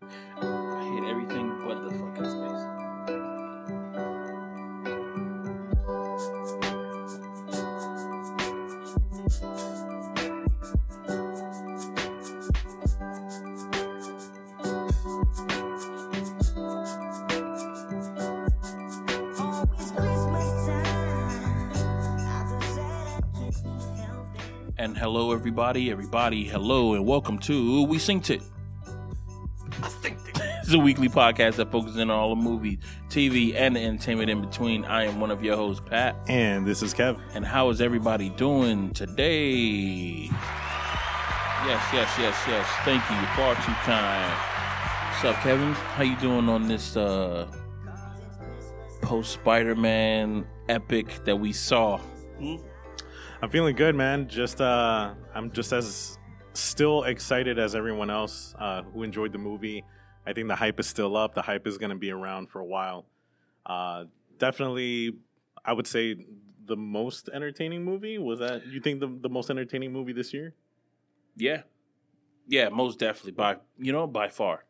I hate everything but the fucking space. Always Christmas time. I feel sad I can't help it. And hello, everybody, everybody, hello, and welcome to We Sing It. It's a weekly podcast that focuses on all the movies, TV, and the entertainment in between. I am one of your hosts, Pat. And this is Kev. And how is everybody doing today? Yes, yes, yes, yes. Thank you. You're Far too kind. What's up, Kevin? How you doing on this uh post Spider-Man epic that we saw? I'm feeling good, man. Just uh I'm just as still excited as everyone else uh who enjoyed the movie. I think the hype is still up. The hype is going to be around for a while. Uh definitely I would say the most entertaining movie was that you think the the most entertaining movie this year? Yeah, yeah, most definitely. By you know, by far,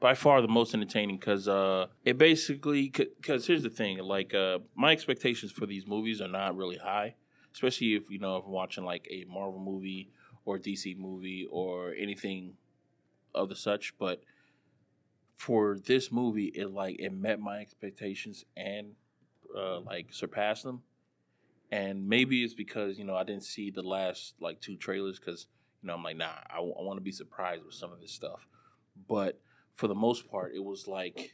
by far the most entertaining because uh, it basically because here's the thing, like uh, my expectations for these movies are not really high, especially if you know if I'm watching like a Marvel movie or DC movie or anything of the such, but for this movie, it like it met my expectations and uh, like surpassed them. And maybe it's because you know I didn't see the last like two trailers because you know, I'm like, nah, I, want to be surprised with some of this stuff. But for the most part, it was like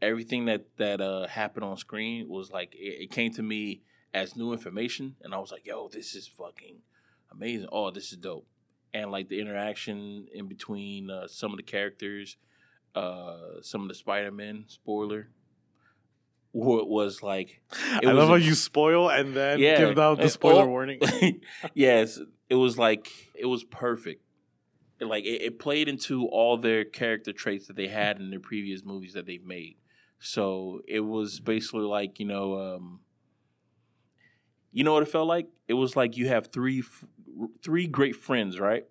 everything that that uh, happened on screen was like it, it came to me as new information, and I was like, yo, this is fucking amazing. Oh, this is dope. And like the interaction in between uh, some of the characters, uh, some of the Spider Man spoiler. What was like? it I was love a- how you spoil and then Yeah. give out the spoiler oh. warning. yes, it was like it was perfect. It, like it, it played into all their character traits that they had in their previous movies that they've made. So it was basically like you know, um, you know what it felt like. It was like you have three f- three great friends, right?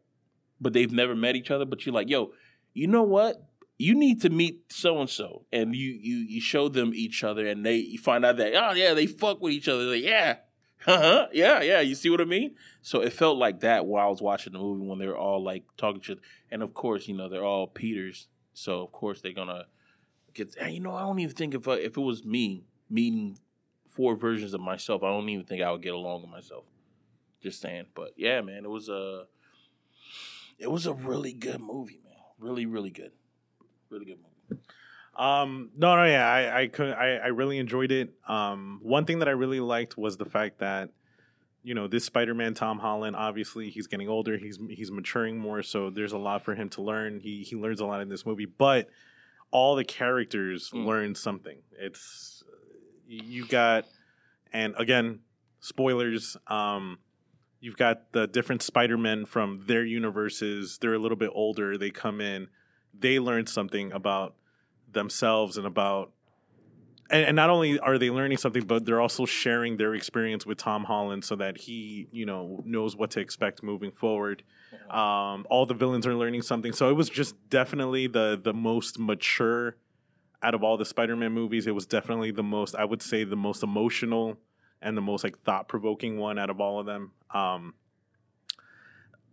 But they've never met each other. But you're like, yo, you know what? You need to meet so and so, and you you you show them each other, and they you find out that oh yeah, they fuck with each other. Like yeah, uh-huh, yeah, yeah. You see what I mean? So it felt like that while I was watching the movie when they were all like talking to, and of course, you know, they're all Peters, so of course they're gonna get. You know, I don't even think if I, if it was me meeting four versions of myself, I don't even think I would get along with myself. Just saying, but yeah, man, it was a it was a really good movie, man. Really, really good, really good movie. Um, no, no, yeah, I, I could, I, I really enjoyed it. Um, one thing that I really liked was the fact that, you know, this Spider-Man, Tom Holland, obviously he's getting older, he's he's maturing more, so there's a lot for him to learn. He he learns a lot in this movie, but all the characters Mm. learn something. It's you got, and again, spoilers. Um, you've got the different Spider-Men from their universes. They're a little bit older. They come in, they learned something about themselves and about and, and not only are they learning something but they're also sharing their experience with tom holland so that he you know knows what to expect moving forward. Um, all the villains are learning something. So it was just definitely the the most mature out of all the spider-man movies. It was definitely the most i would say the most emotional and the most like thought-provoking one out of all of them. Um,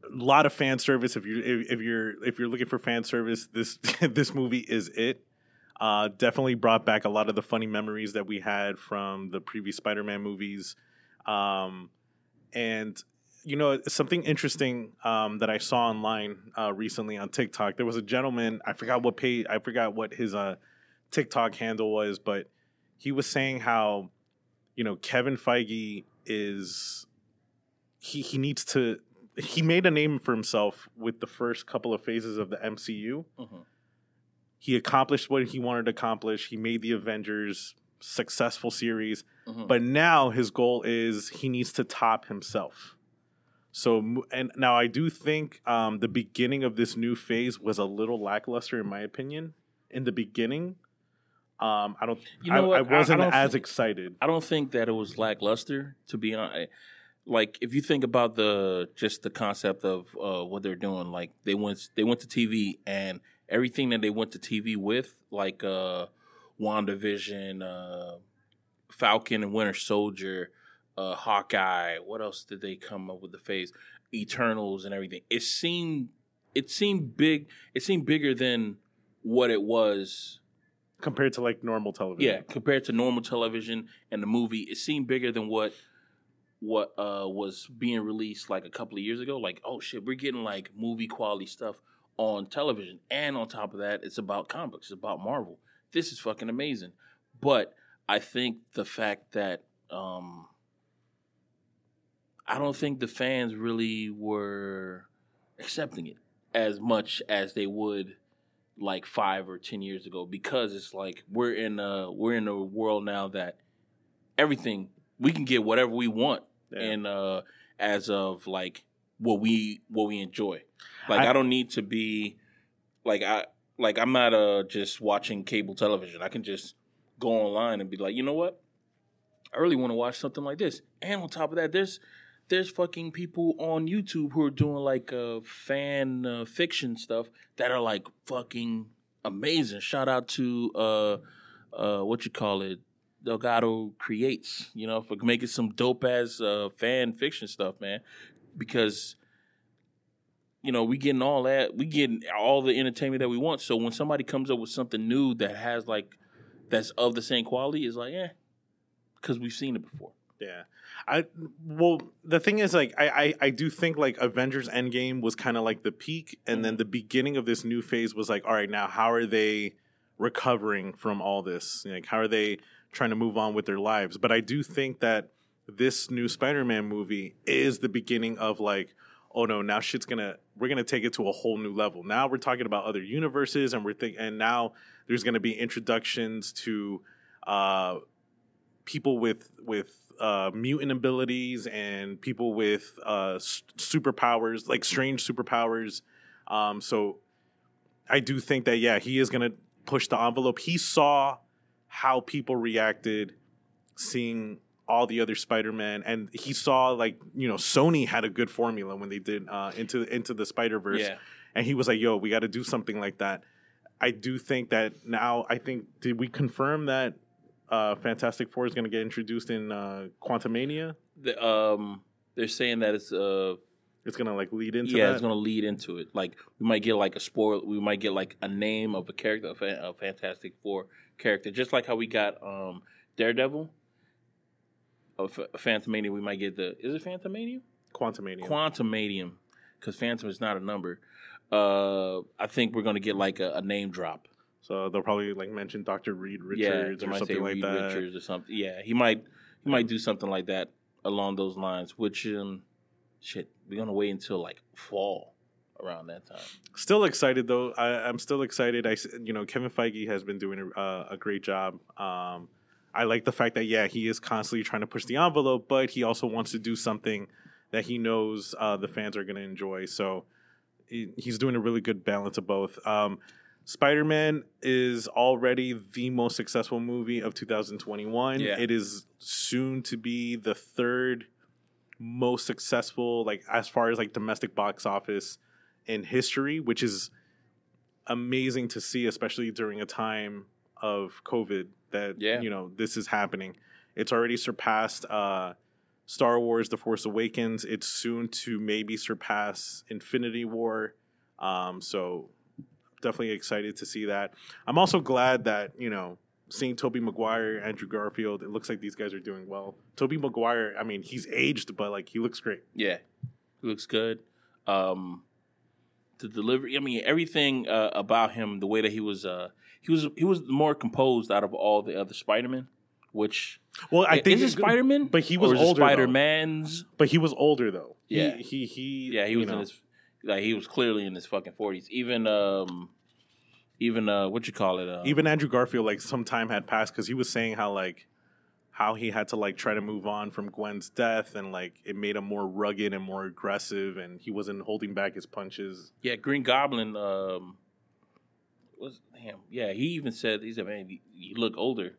a lot of fan service if you if, if you're if you're looking for fan service this this movie is it uh, definitely brought back a lot of the funny memories that we had from the previous Spider-Man movies, um, and you know something interesting um, that I saw online uh, recently on TikTok. There was a gentleman I forgot what page I forgot what his uh, TikTok handle was, but he was saying how you know Kevin Feige is he he needs to he made a name for himself with the first couple of phases of the MCU Mhm. he accomplished what he wanted to accomplish. He made the Avengers successful series, Mhm. but now his goal is he needs to top himself. So, and now I do think um, the beginning of this new phase was a little lackluster, in my opinion. In the beginning, um, I don't, You know I? I I- I wasn't don't as thi- excited. I don't think that it was lackluster. To be honest, like if you think about the just the concept of uh, what they're doing, like they went they went to TV and everything that they went to TV with, like uh, WandaVision, uh, Falcon and Winter Soldier, uh, Hawkeye. What else did they come up with the phase? Eternals and everything. It seemed it seemed big. It seemed bigger than what it was. compared to like normal television. Yeah, compared to normal television and the movie, it seemed bigger than what what uh was being released like a couple of years ago. Like, oh shit, we're getting like movie quality stuff on television, and on top of that, it's about comic books, it's about Marvel. This is fucking amazing. But I think the fact that um I don't think the fans really were accepting it as much as they would like five or ten years ago because it's like we're in a we're in a world now that everything we can get whatever we want Yeah. and uh as of like what we what we enjoy. Like I, I- don't need to be like i like i'm not uh just watching cable television. I can just go online and be like you know what? I really want to watch something like this. And on top of that there's there's fucking people on youtube who are doing like uh fan uh, fiction stuff that are like fucking amazing. Shout out to uh uh what you call it delgado creates you know for making some dope ass uh fan fiction stuff man. Because you know we getting all that we getting all the entertainment that we want. So when somebody comes up with something new that has like that's of the same quality is like eh because we've seen it before. Yeah. I well the thing is like I I, I do think like Avengers Endgame was kind of like the peak and then the beginning of this new phase was like all right now how are they recovering from all this? Like how are they trying to move on with their lives but I do think that this new Spider-Man movie is the beginning of like oh no now shit's gonna we're gonna take it to a whole new level now we're talking about other universes and we're think and now there's gonna be introductions to uh people with with uh, mutant abilities and people with uh, s- superpowers, like strange superpowers. Um, so I do think that yeah, he is gonna push the envelope. He saw how people reacted seeing all the other Spider-Man, and he saw like you know Sony had a good formula when they did uh, into into the Spider Verse, yeah and he was like, "Yo, we got to do something like that." I do think that now. I think did we confirm that uh, Fantastic Four is going to get introduced in uh, Quantumania? the, um they're saying that it's uh It's going to like lead into yeah that. it's gonna lead into it like we might get like a spoil we might get like a name of a character of fantastic four character just like how we got um daredevil. A F- phantomania we might get the is it Phantom phantomania? Quantumania. quantumanium Quantum Manium, because phantom is not a number. Uh i think we're gonna get like a, a name drop. So they'll probably like mention Doctor Reed Richards they or something like Reed that. richards or something. Yeah he might he might do something like that along those lines which um shit we're gonna wait until like fall around that time Still excited though. I, I'm still excited. I you know Kevin Feige has been doing a, uh, a great job. Um, I like the fact that yeah he is constantly trying to push the envelope, but he also wants to do something that he knows uh, the fans are going to enjoy. So he, he's doing a really good balance of both. Um, Spider Man is already the most successful movie of 2021. Yeah. It is soon to be the third most successful, like as far as like domestic box office in history, which is amazing to see, especially during a time of COVID that Yeah. you know this is happening. It's already surpassed uh, Star Wars: The Force Awakens. It's soon to maybe surpass Infinity War. Um, so definitely excited to see that. I'm also glad that you know seeing Tobey Maguire, Andrew Garfield. It looks like these guys are doing well. Tobey Maguire, I mean, he's aged, but like he looks great. Yeah, he looks good. Um, the delivery, I mean, everything uh, about him, the way that he was, uh, he was, he was more composed out of all the other Spider Men. Which Well, I think is Spider Man, but he was older, though. Spider Man's. But he was older though. Yeah. he he, he Yeah, he was in his, like he was clearly in his fucking forties. Even, um, even uh, what you call it? Uh, even Andrew Garfield. Like some time had passed because he was saying how like how he had to like try to move on from Gwen's death and like it made him more rugged and more aggressive and he wasn't holding back his punches. Yeah, Green Goblin. Um, was damn. Yeah, he even said he said, "Man, you, you look older."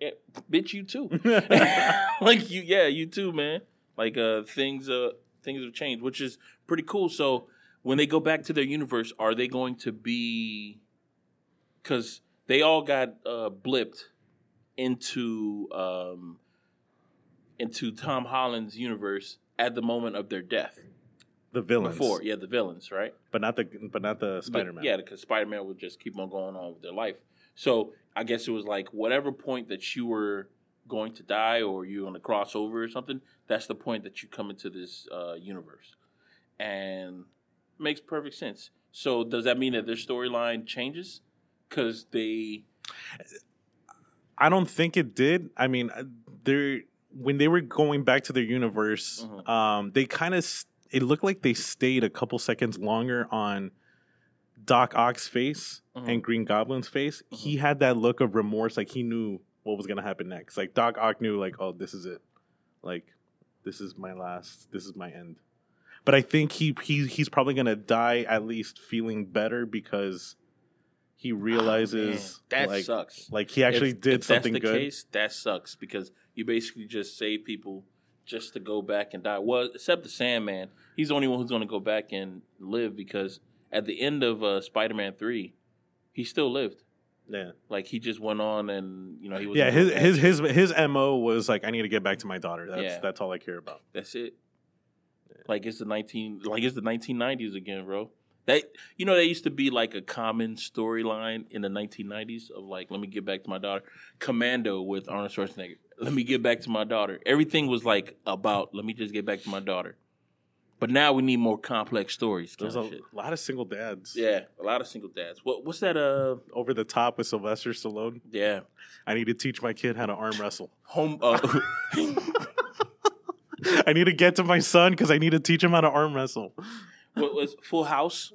Yeah, bitch, you too. like you, yeah, you too, man. Like uh, things, uh, things have changed, which is pretty cool. So when they go back to their universe, are they going to be because they all got uh, blipped into um, into Tom Holland's universe at the moment of their death. The villains, Before, yeah, the villains, right? but not the but not the Spider Man. Yeah, because Spider Man would just keep on going on with their life. So I guess it was like whatever point that you were going to die or you're going to cross over or something, that's the point that you come into this uh, universe. And makes perfect sense. So does that mean that their storyline changes? Because they. I don't think it did. I mean, uh, they when they were going back to their universe, Mhm. um, they kind of it looked like they stayed a couple seconds longer on Doc Ock's face Mhm. and Green Goblin's face. He had that look of remorse, like he knew what was gonna happen next. Like Doc Ock knew, like, oh, this is it. Like, this is my last. This is my end. But I think he he he's probably gonna die at least feeling better because he realizes Oh, that like sucks. like he actually If- did if something that's the good. Case, that sucks because you basically just save people just to go back and die. Well, except the Sandman, he's the only one who's going to go back and live because at the end of uh, Spider-Man three, he still lived. Yeah, Like he just went on and you know he was yeah. His his his his mo was like, I need to get back to my daughter. That's Yeah. that's all I care about. That's it. Like it's the nineteen, like it's the nineteen nineties again, bro. That you know, that used to be like a common storyline in the nineteen nineties of like, let me get back to my daughter. Commando with Arnold Schwarzenegger. Let me get back to my daughter. Everything was like about, let me just get back to my daughter. But now we need more complex stories. Kind There's of a shit. lot of single dads. Yeah, a lot of single dads. What what's that? Uh, Over the top with Sylvester Stallone. yeah, I need to teach my kid how to arm wrestle. home. Uh, I need to get to my son because I need to teach him how to arm wrestle. What was Full House?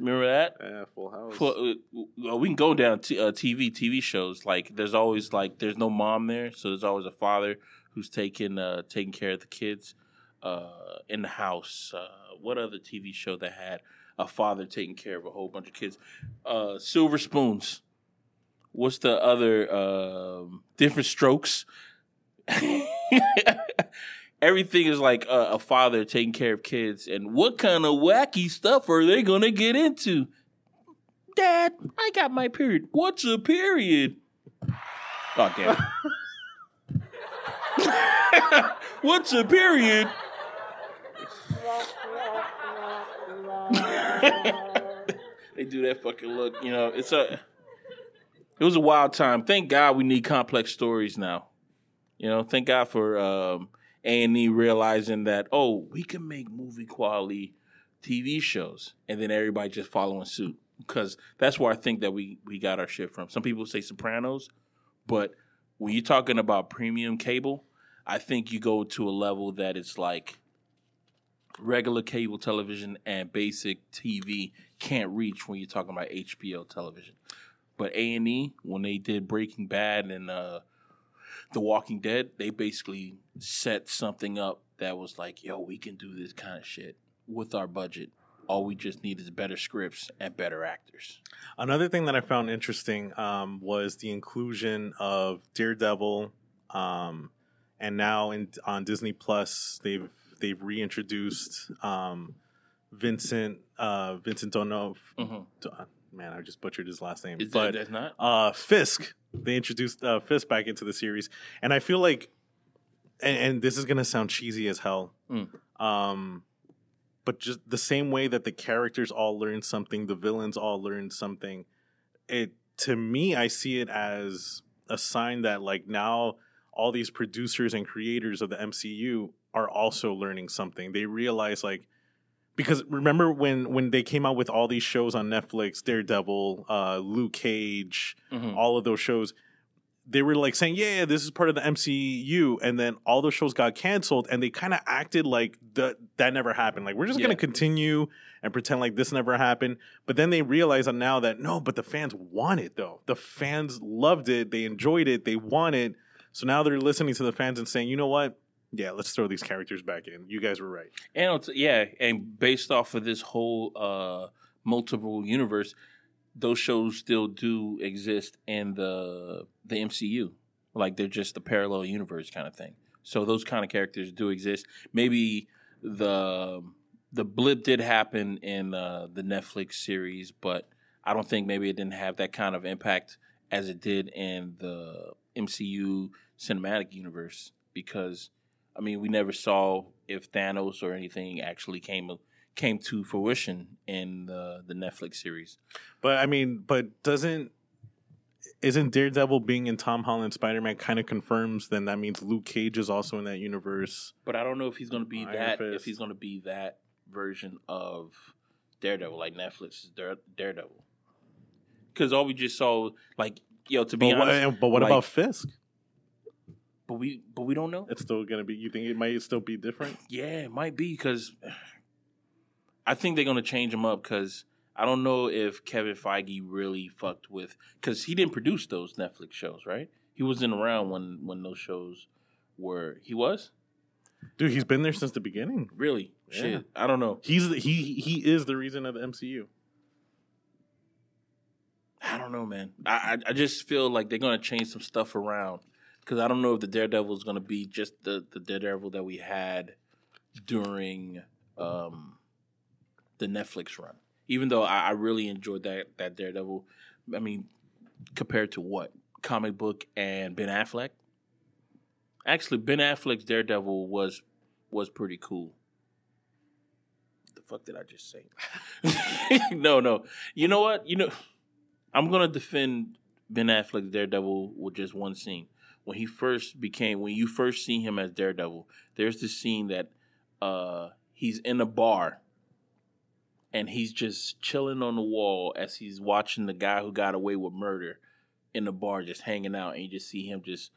Remember that? Yeah, full house. For, uh, well, we can go down t- uh, TV TV shows. Like there's always like there's no mom there, so there's always a father who's taking uh, taking care of the kids uh, in the house. Uh, what other TV show that had a father taking care of a whole bunch of kids? Uh, Silver Spoons. What's the other um, different strokes? Everything is like a, a father taking care of kids, and what kind of wacky stuff are they gonna get into? Dad, I got my period. What's a period? Oh damn. What's a period? they do that fucking look, you know, it's a it was a wild time. Thank God we need complex stories now. You know, thank God for um A and E realizing that oh, we can make movie quality TV shows, and then everybody just following suit because that's where I think that we we got our shit from. Some people say Sopranos, but when you're talking about premium cable, I think you go to a level that it's like regular cable television and basic TV can't reach when you're talking about HBO television. But A and E, when they did Breaking Bad and uh, The Walking Dead, they basically set something up that was like, "Yo, we can do this kind of shit with our budget. All we just need is better scripts and better actors." Another thing that I found interesting um, was the inclusion of Daredevil, um, and now in on Disney Plus they've they've reintroduced um, Vincent uh, Vincent Donov. Mhm. Man, I just butchered his last name, Is but that's not? uh, Fisk. They introduced uh, Fisk back into the series, and I feel like, and, and this is gonna sound cheesy as hell, Mm. um, but just the same way that the characters all learn something, the villains all learn something. It to me, I see it as a sign that like now all these producers and creators of the MCU are also learning something. They realize like because remember when when they came out with all these shows on Netflix, Daredevil, uh, Luke Cage, Mhm. all of those shows, they were like saying, "Yeah, yeah, this is part of the MCU," and then all those shows got canceled, and they kind of acted like the, that never happened. Like we're just Yeah. gonna continue and pretend like this never happened. But then they realize that now that no, but the fans want it though. The fans loved it, they enjoyed it, they want it. So now they're listening to the fans and saying, "You know what? Yeah, let's throw these characters back in. You guys were right." And yeah, and based off of this whole uh, multiple universe, those shows still do exist in the the MCU. Like they're just the parallel universe kind of thing. So those kind of characters do exist. Maybe the the blip did happen in uh, the Netflix series, but I don't think maybe it didn't have that kind of impact as it did in the MCU cinematic universe because I mean we never saw if Thanos or anything actually came came to fruition in the the Netflix series. But I mean, but doesn't isn't Daredevil being in Tom Holland Spider Man kind of confirms then that means Luke Cage is also in that universe? But I don't know if he's going to be Iron that Fist. if he's going to be that version of Daredevil like Netflix's Dare, Daredevil. Cuz all we just saw like yo to be But, honest what, but what like- about Fisk? But we but we don't know. It's still gonna be. You think it might still be different? Yeah, it might be because I think they're gonna change him up because I don't know if Kevin Feige really fucked with because he didn't produce those Netflix shows, right? He wasn't around when when those shows were. He was Dude, he's been there since the beginning. really Yeah. shit. I don't know. He's the, he he is the reason of the MCU. I don't know, man. I I, I just feel like they're gonna change some stuff around because I don't know if the Daredevil is gonna be just the the Daredevil that we had during um the Netflix run. Even though I, I really enjoyed that that Daredevil. I mean, compared to what comic book and Ben Affleck. Actually, Ben Affleck's Daredevil was was pretty cool. The fuck did I just say? no, no. You know what? You know, I'm gonna defend Ben Affleck's Daredevil with just one scene. When he first became, when you first see him as Daredevil, there's this scene that uh, he's in a bar and he's just chilling on the wall as he's watching the guy who got away with murder in the bar, just hanging out, and you just see him just,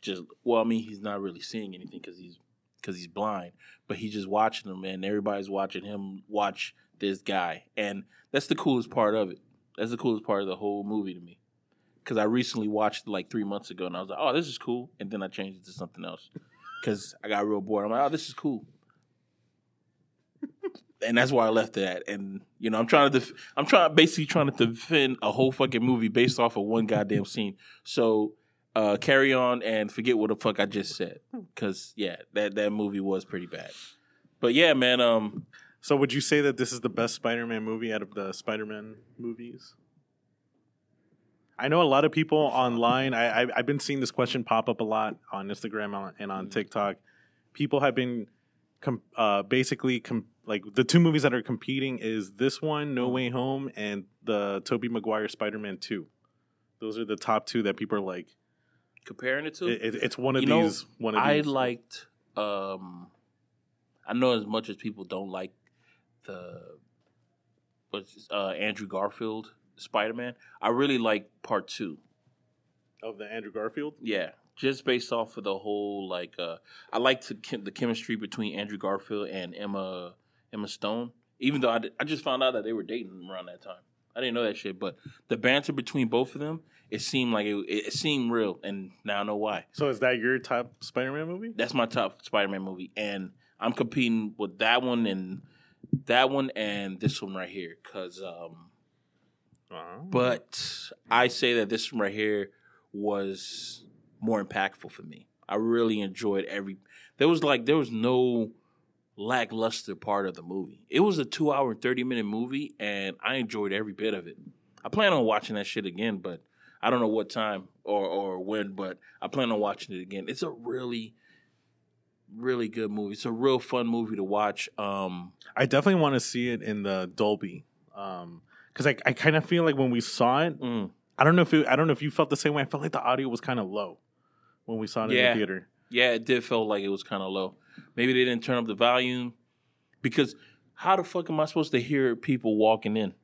just. Well, I mean, he's not really seeing anything because he's because he's blind, but he's just watching him, and everybody's watching him watch this guy, and that's the coolest part of it. That's the coolest part of the whole movie to me. Because I recently watched like three months ago, and I was like, "Oh, this is cool," and then I changed it to something else because I got real bored. I'm like, "Oh, this is cool," and that's why I left it at. And you know, I'm trying to, def- I'm trying basically trying to defend a whole fucking movie based off of one goddamn scene. So uh, carry on and forget what the fuck I just said, because yeah, that that movie was pretty bad. But yeah, man, um, So would you say that this is the best Spider-Man movie out of the Spider-Man movies? I know a lot of people online. I, I I've been seeing this question pop up a lot on Instagram and on TikTok. People have been com- uh, basically com- like the two movies that are competing is this one, No Way Home, and the Tobey Maguire Spider-Man Two. Those are the top two that people are like. comparing it to, it- it's one of You know, these. one of I these. liked. Um, I know as much as people don't like the but uh, Andrew Garfield Spider Man. I really like part two. of the Andrew Garfield. Yeah, just based off of the whole like. Uh, I liked the, chem- the chemistry between Andrew Garfield and Emma Emma Stone. Even though I, I just found out that they were dating around that time. I didn't know that shit, but the banter between both of them, it seemed like it, it seemed real, and now I know why. So is that your top Spider-Man movie? That's my top Spider-Man movie, and I'm competing with that one and that one and this one right here. Cause, um, Uh-huh. but I say that this one right here was more impactful for me. I really enjoyed every. There was like there was no lackluster part of the movie. It was a two hour and thirty minute movie, and I enjoyed every bit of it. I plan on watching that shit again, but I don't know what time or or when. But I plan on watching it again. It's a really, really good movie. It's a real fun movie to watch. Um, I definitely want to see it in the Dolby. Um, because I, I kind of feel like when we saw it, mm, I don't know if it, I don't know if you felt the same way. I felt like the audio was kind of low when we saw it in the theater. Yeah, it did feel like it was kind of low. Maybe they didn't turn up the volume because how the fuck am I supposed to hear people walking in?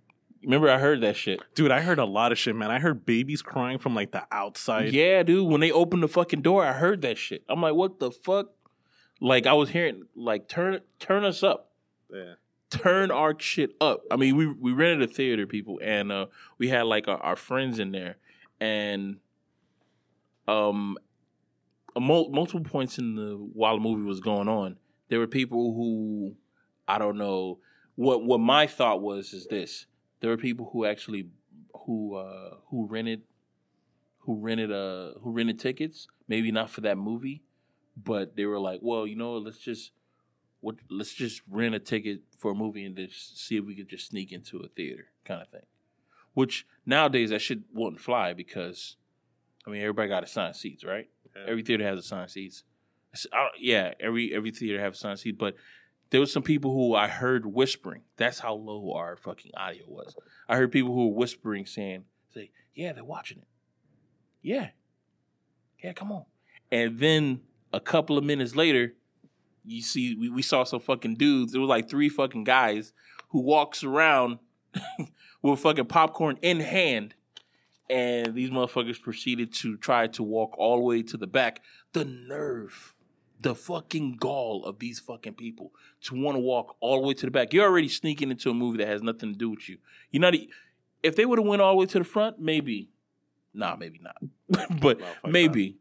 Remember, I heard that shit. Dude, I heard a lot of shit, man. I heard babies crying from like the outside. Yeah, dude. When they opened the fucking door, I heard that shit. I'm like, what the fuck? Like I was hearing, like turn turn us up, Yeah. Turn our shit up. I mean, we we rented a theater, people, and uh, we had like our, our friends in there, and um, mul- multiple points in the while the movie was going on, there were people who I don't know what what my thought was is this: there were people who actually who uh, who rented who rented uh who rented tickets, maybe not for that movie, but they were like, well, you know, let's just what let's just rent a ticket for a movie and just see if we could just sneak into a theater kind of thing. which nowadays that shit wouldn't fly because, I mean, everybody got assigned seats, right? Yeah. Every theater has assigned seats. It's- I don't- yeah, every every theater has assigned seats, but there was some people who I heard whispering. That's how low our fucking audio was. I heard people who were whispering, saying, "Say, yeah, they're watching it. Yeah, yeah, come on." And then a couple of minutes later, you see we, we saw some fucking dudes. It was like three fucking guys who walks around with fucking popcorn in hand. And these motherfuckers proceeded to try to walk all the way to the back. The nerve, the fucking gall of these fucking people to want to walk all the way to the back. You're already sneaking into a movie that has nothing to do with you. You're not. If they would have went all the way to the front, maybe. Nah, maybe not. but Well, maybe.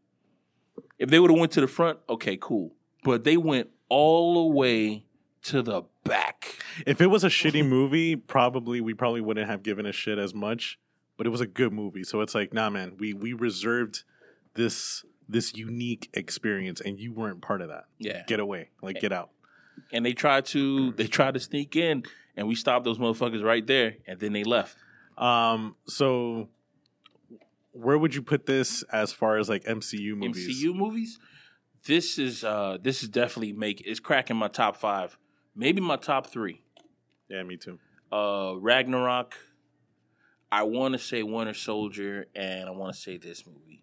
If they would have went to the front, okay, cool. But they went all the way to the back. If it was a shitty movie, probably we probably wouldn't have given a shit as much. But it was a good movie, so it's like, nah, man, we we reserved this this unique experience, and you weren't part of that. Yeah. Get away, like get out. and they tried to they tried to sneak in and we stopped those motherfuckers right there and then they left Um, so where would you put this as far as like MCU movies? mcu movies this is uh this is definitely make it's cracking my top five maybe my top three Yeah, me too. uh ragnarok i want to say winter soldier and i want to say this movie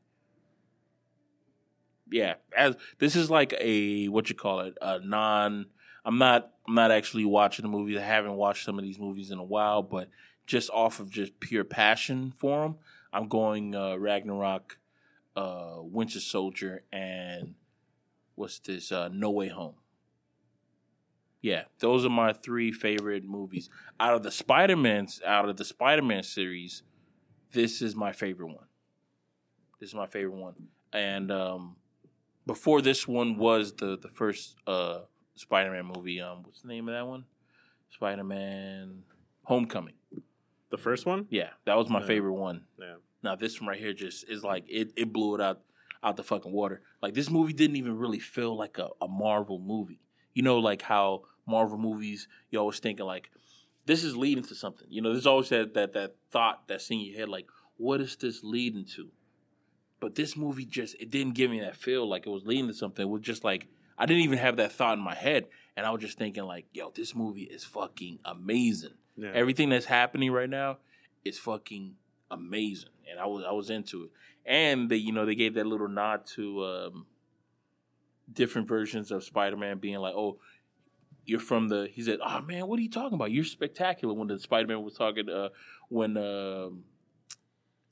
yeah as this is like a what you call it a non i'm not i'm not actually watching the movies i haven't watched some of these movies in a while but just off of just pure passion for them i'm going uh ragnarok uh winter soldier and what's this uh no way home yeah those are my three favorite movies out of the spider-man's out of the spider-man series this is my favorite one this is my favorite one and um before this one was the the first uh Spider-Man movie. Um, what's the name of that one? Spider-Man Homecoming. The first one? Yeah, that was my Yeah. favorite one. Yeah. Now this one right here just is like it. It blew it out out the fucking water. Like this movie didn't even really feel like a, a Marvel movie. You know, like how Marvel movies you always thinking like this is leading to something. You know, there's always that that that thought that's in your head like what is this leading to? But this movie just it didn't give me that feel like it was leading to something. It was just like I didn't even have that thought in my head, and I was just thinking like, yo, this movie is fucking amazing. Yeah. Everything that's happening right now is fucking amazing, and I was I was into it. And they, you know, they gave that little nod to um, different versions of Spider-Man being like, oh. You're from the. He said, "Oh man, what are you talking about? You're spectacular." When the Spider-Man was talking, uh, when um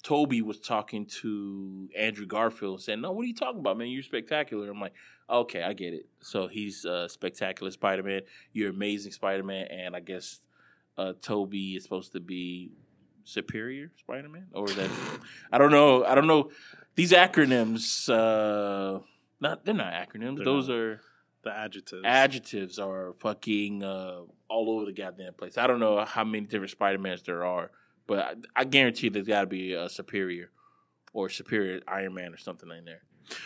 Tobey was talking to Andrew Garfield, saying, "No, what are you talking about, man? You're spectacular." I'm like, "Okay, I get it." So he's uh, spectacular Spider-Man. You're amazing Spider-Man, and I guess uh, Tobey is supposed to be superior Spider-Man, or that I don't know. I don't know. These acronyms, uh, not they're not acronyms. They're Those not. are The adjectives. adjectives are fucking uh, all over the goddamn place. I don't know how many different Spider Mans there are, but I, I guarantee there's got to be a superior or superior Iron Man or something in there.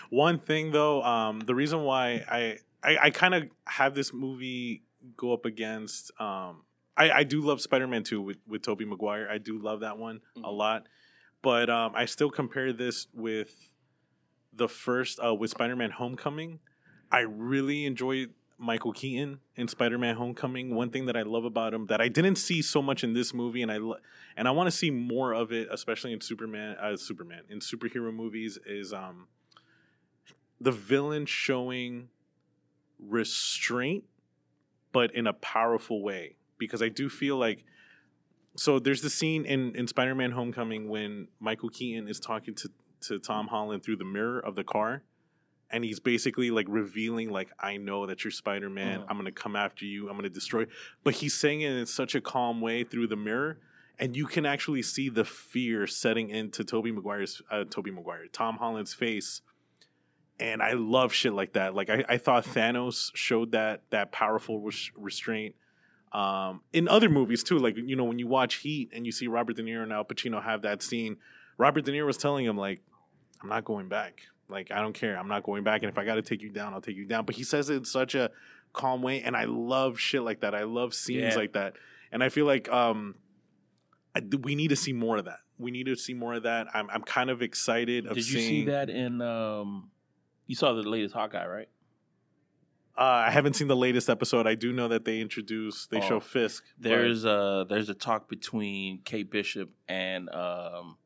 One thing though, um, the reason why I I, I kind of have this movie go up against um, I, I do love Spider Man two with with Tobey Maguire. I do love that one a Mhm. lot, but um, I still compare this with the first uh, with Spider Man Homecoming. I really enjoyed Michael Keaton in Spider Man Homecoming. One thing that I love about him that I didn't see so much in this movie, and I lo- and I want to see more of it, especially in Superman, uh, Superman in superhero movies, is um the villain showing restraint, but in a powerful way. Because I do feel like so there's the scene in, in Spider-Man Homecoming when Michael Keaton is talking to, to Tom Holland through the mirror of the car. And he's basically like revealing, like, I know that you're Spider Man. Mhm. I'm gonna come after you. I'm gonna destroy. But he's saying it in such a calm way through the mirror, and you can actually see the fear setting into Tobey Maguire's, uh, Tobey Maguire, Tom Holland's face and I love shit like that. Like I, I thought Thanos showed that that powerful res- restraint um, in other movies too. Like you know when you watch Heat and you see Robert De Niro and Al Pacino have that scene, Robert De Niro was telling him like, "I'm not going back. Like I don't care. I'm not going back. And if I got to take you down, I'll take you down." But he says it in such a calm way, and I love shit like that. I love scenes Yeah. like that, and I feel like um, I- we need to see more of that. We need to see more of that. I'm I'm kind of excited of Did you seeing. see that in? Um, you saw the latest Hawkeye, right? Uh, I haven't seen the latest episode. I do know that they introduce they Oh. show Fisk. but- There's a there's a talk between Kate Bishop and um,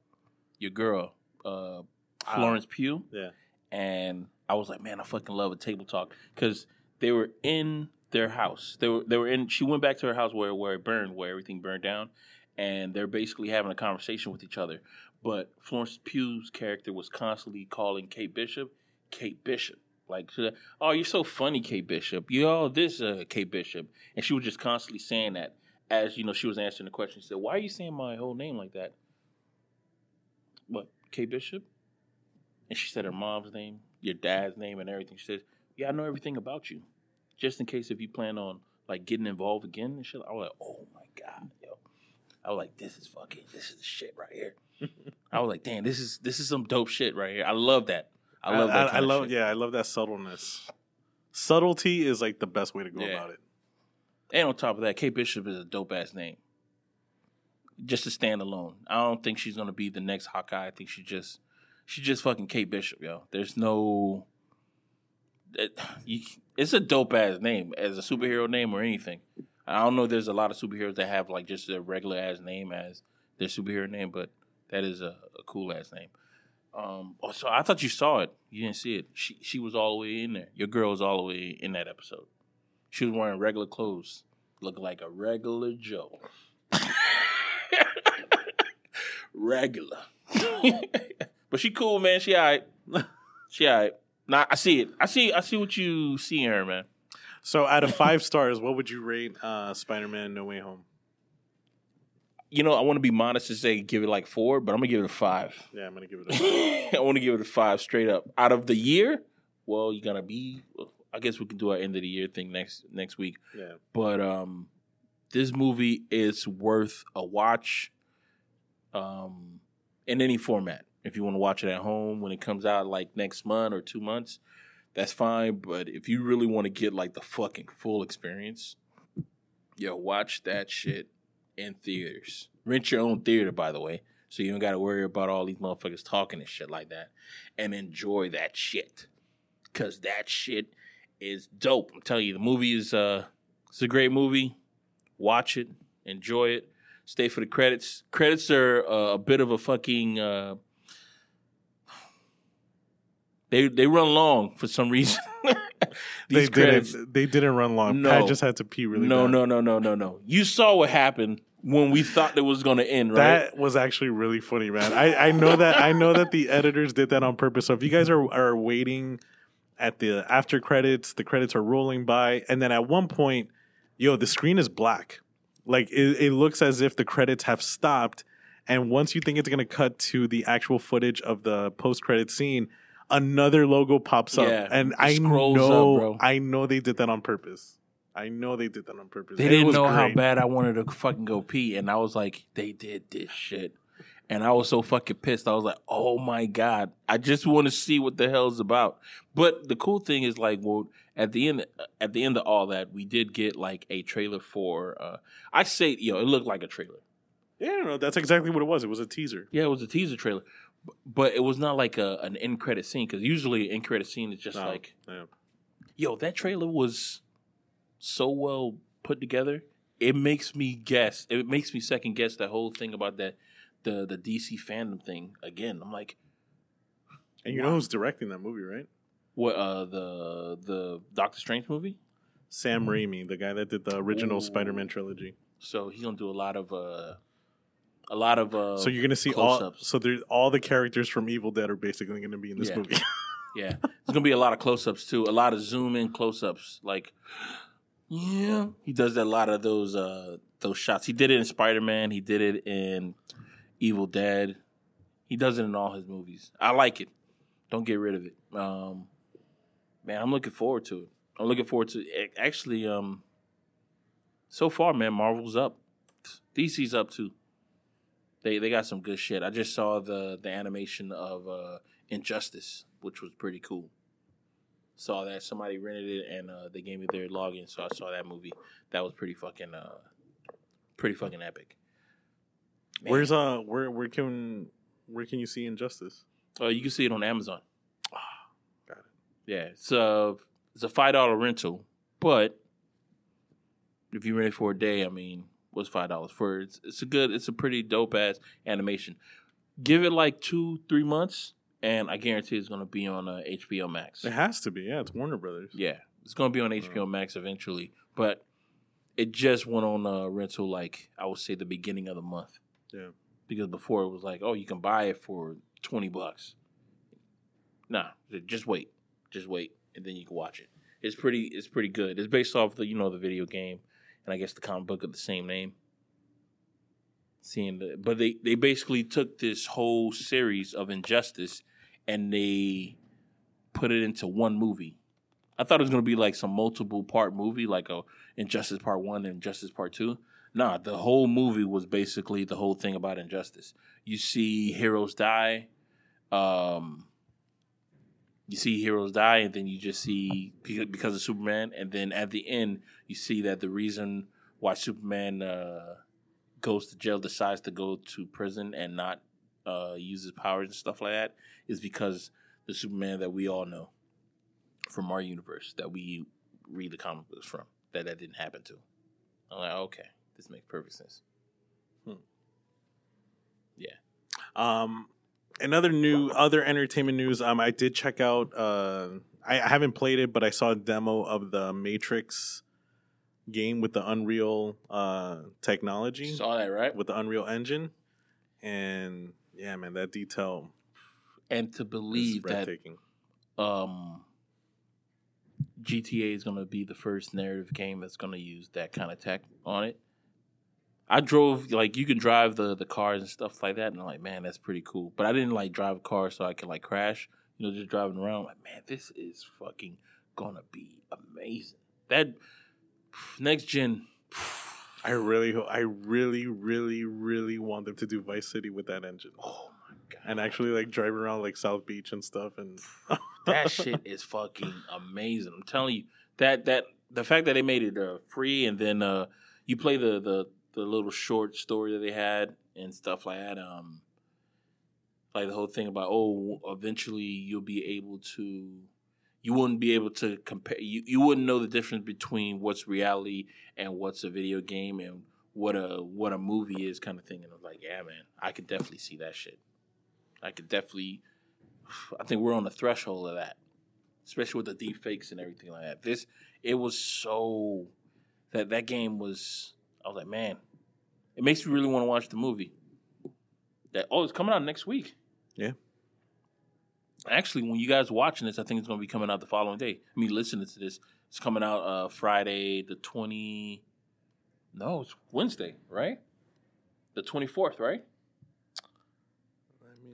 your girl uh, Ah. Florence Pugh. yeah. and I was like, man, I fucking love a table talk because they were in their house. They were they were in. She went back to her house where where it burned, where everything burned down, and they're basically having a conversation with each other. But Florence Pugh's character was constantly calling Kate Bishop, Kate Bishop. Like, oh, you're so funny, Kate Bishop. You all this, uh, Kate Bishop, and she was just constantly saying that as you know she was answering the question. She said, "Why are you saying my whole name like that?" What, Kate Bishop? And she said her mom's name, your dad's name, and everything. She says, "Yeah, I know everything about you, just in case if you plan on like getting involved again and shit." I was like, "Oh my god, yo!" I was like, "This is fucking, this is the shit right here." I was like, "Damn, this is this is some dope shit right here." I love that. I love that. I, I love shit. yeah, I love that subtleness. Subtlety is like the best way to go Yeah. about it. And on top of that, Kate Bishop is a dope ass name. Just to stand alone. I don't think she's gonna be the next Hawkeye. I think she just she's just fucking Kate Bishop, yo. There's no it, you, it's a dope ass name as a superhero name or anything. I don't know. There's a lot of superheroes that have like just a regular ass name as their superhero name, but that is a, a cool ass name. Um, oh, so I thought you saw it. You didn't see it. She she was all the way in there. Your girl was all the way in that episode. She was wearing regular clothes, looking like a regular Joe. regular. but she cool, man. She alright. She alright. Nah, I see it. I see. I see what you see in her, man. So out of five stars, what would you rate uh, Spider-Man: No Way Home? You know, I want to be modest to say give it like four, but I'm gonna give it a five. Yeah, I'm gonna give it a. I want to give it a five straight up. Out of the year, well, you're gonna be. I guess we can do our end of the year thing next next week. yeah, but um this movie is worth a watch um in any format if you want to watch it at home when it comes out like next month or two months that's fine but if you really want to get like the fucking full experience yo watch that shit in theaters rent your own theater by the way so you don't got to worry about all these motherfuckers talking and shit like that and enjoy that shit because that shit is dope i'm telling you the movie is uh it's a great movie. Watch it, enjoy it, stay for the credits. Credits are uh, a bit of a fucking. Uh, they they run long for some reason. they credits. didn't. They didn't run long. No. Pat just had to pee really no, bad. no, no, no, no, no. You saw what happened when we thought it was going to end, right? That was actually really funny, man. I, I know that I know that the editors did that on purpose. So if you guys are are waiting at the after credits, the credits are rolling by, and then at one point, yo, the screen is black. Like it, it looks as if the credits have stopped. And once you think it's gonna cut to the actual footage of the post credit scene, another logo pops up. Yeah, and I up, know bro. I know they did that on purpose. I know they did that on purpose. They didn't know how bad I wanted to fucking go pee, and I was like, they did this shit, and I was so fucking pissed. I was like, oh my god, I just want to see what the hell's about. But the cool thing is, like, well, at the end, at the end of all that, we did get like a trailer for. uh I say, you know, it looked like a trailer. Yeah, no, that's exactly what it was. It was a teaser. Yeah, it was a teaser trailer, but it was not like a, an end credit scene because usually an end credit scene is just No, like yeah. yo, that trailer was so well put together. It makes me guess. It makes me second guess that whole thing about that the the DC fandom thing again. I'm like, And you know who's directing that movie, right? what uh the the Doctor Strange movie? Sam Raimi, the guy that did the original Ooh. Spider-Man trilogy. So he's gonna do a lot of uh a lot of uh so you're gonna see all. So there's all the characters from Evil Dead are basically gonna be in this Yeah. movie. Yeah, there's gonna be a lot of close-ups too. A lot of zoom in close-ups. Like, yeah, he does a lot of those uh those shots. He did it in Spider Man. He did it in Evil Dead. He does it in all his movies. I like it. Don't get rid of it. Um, man, I'm looking forward to it. I'm looking forward to it. Actually, um, so far, man, Marvel's up. DC's up too. They they got some good shit. I just saw the the animation of uh, Injustice, which was pretty cool. Saw that somebody rented it and uh, they gave me their login, so I saw that movie. That was pretty fucking uh, pretty fucking epic. Man. Where's uh where where can where can you see Injustice? Uh, you can see it on Amazon. Got it. Yeah, it's a it's a five dollar rental, but if you rent it for a day, I mean, what's five dollars for? It's it's a good, it's a pretty dope ass animation. Give it like two, three months, and I guarantee it's gonna be on uh, HBO Max. It has to be. Yeah, it's Warner Brothers. Yeah, it's gonna be on HBO Max eventually, but it just went on uh, rental like I would say the beginning of the month. Yeah. because before it was like, oh, you can buy it for twenty bucks. Nah, just wait, just wait, and then you can watch it. It's pretty, it's pretty good. It's based off the you know the video game, and I guess the comic book of the same name. Seeing the, but they they basically took this whole series of Injustice, and they put it into one movie. I thought it was gonna be like some multiple part movie, like a Injustice Part One and Injustice Part Two. Nah, the whole movie was basically the whole thing about injustice. You see heroes die, um, you see heroes die, and then you just see because of Superman, and then at the end you see that the reason why Superman uh, goes to jail, decides to go to prison and not uh, use his powers and stuff like that, is because the Superman that we all know from our universe that we read the comic books from that that didn't happen to. I'm like, okay, this makes perfect sense. Um, another new other entertainment news. Um, I did check out. Uh, I, I haven't played it, but I saw a demo of the Matrix game with the Unreal uh technology Saw that right? with the Unreal Engine, and yeah, man, that detail And to believe that um, GTA is going to be the first narrative game that's going to use that kind of tech on it. I drove like you can drive the the cars and stuff like that, and I'm like, man, that's pretty cool. But I didn't like drive a car so I could like crash. You know, just driving around. Like, man, this is fucking gonna be amazing. That next gen. I really, I really, really, really want them to do Vice City with that engine, Oh my god. and actually like drive around like South Beach and stuff. And that shit is fucking amazing. I'm telling you that that the fact that they made it uh, free and then uh, you play the, the the little short story that they had and stuff like that. Um, like the whole thing about oh, eventually you'll be able to. You wouldn't be able to compare. You, you wouldn't know the difference between what's reality and what's a video game and what a what a movie is, kind of thing. And I was like, yeah, man, I could definitely see that shit. I could definitely I think we're on the threshold of that, especially with the deep fakes and everything like that. This it was so that that game was. I was like, man, it makes me really want to watch the movie. That oh, it's coming out next week. Yeah. Actually, when you guys watching this, I think it's going to be coming out the following day. I mean, listening to this, it's coming out uh Friday the twenty. No, it's Wednesday, right? The twenty fourth, right?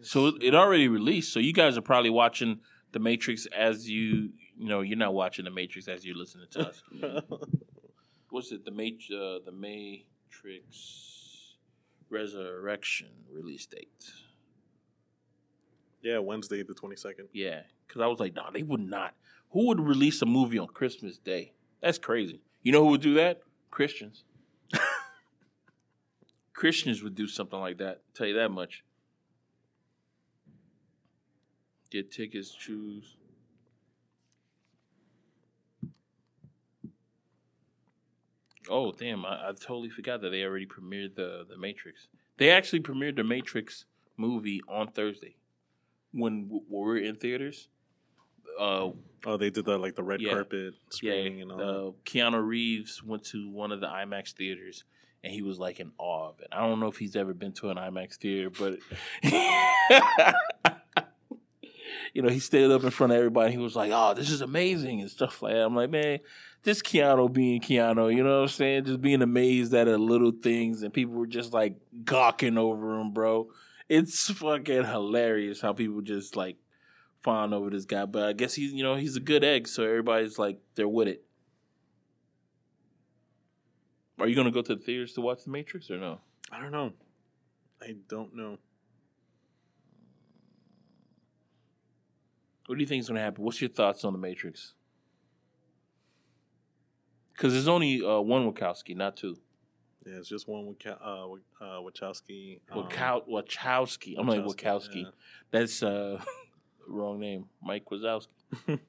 So it, it already released. So you guys are probably watching The Matrix as you, you know, you're not watching The Matrix as you're listening to us. What's it? The Mat- uh, The Matrix Resurrection release date. yeah, Wednesday the twenty second. Yeah, because I was like, nah, they would not. Who would release a movie on Christmas Day? That's crazy. You know who would do that? Christians. Christians would do something like that. Tell you that much. Get tickets, choose. Oh damn! I, I totally forgot that they already premiered the the Matrix. They actually premiered the Matrix movie on Thursday when, w- when we were in theaters. Uh, Oh, they did the like the red Yeah. carpet screening yeah, and all. that. uh, Keanu Reeves went to one of the IMAX theaters and he was like in awe of it. I don't know if he's ever been to an IMAX theater, but you know, he stood up in front of everybody. He was like, "Oh, this is amazing" and stuff like that. I'm like, man, this Keanu being Keanu, you know what I'm saying? Just being amazed at the little things, and people were just like gawking over him, bro. It's fucking hilarious how people just like fawn over this guy. But I guess he's, you know, he's a good egg, so everybody's like they're with it. Are you gonna go to the theaters to watch The Matrix or no? I don't know. I don't know. What do you think is gonna happen? What's your thoughts on The Matrix? Because there's only uh, one Wachowski, not two. Yeah, it's just one with uh, uh, Wachowski. um, Wachow- Wachowski. I'm like Wachowski, Wachowski. That's uh wrong name. Mike Wazowski.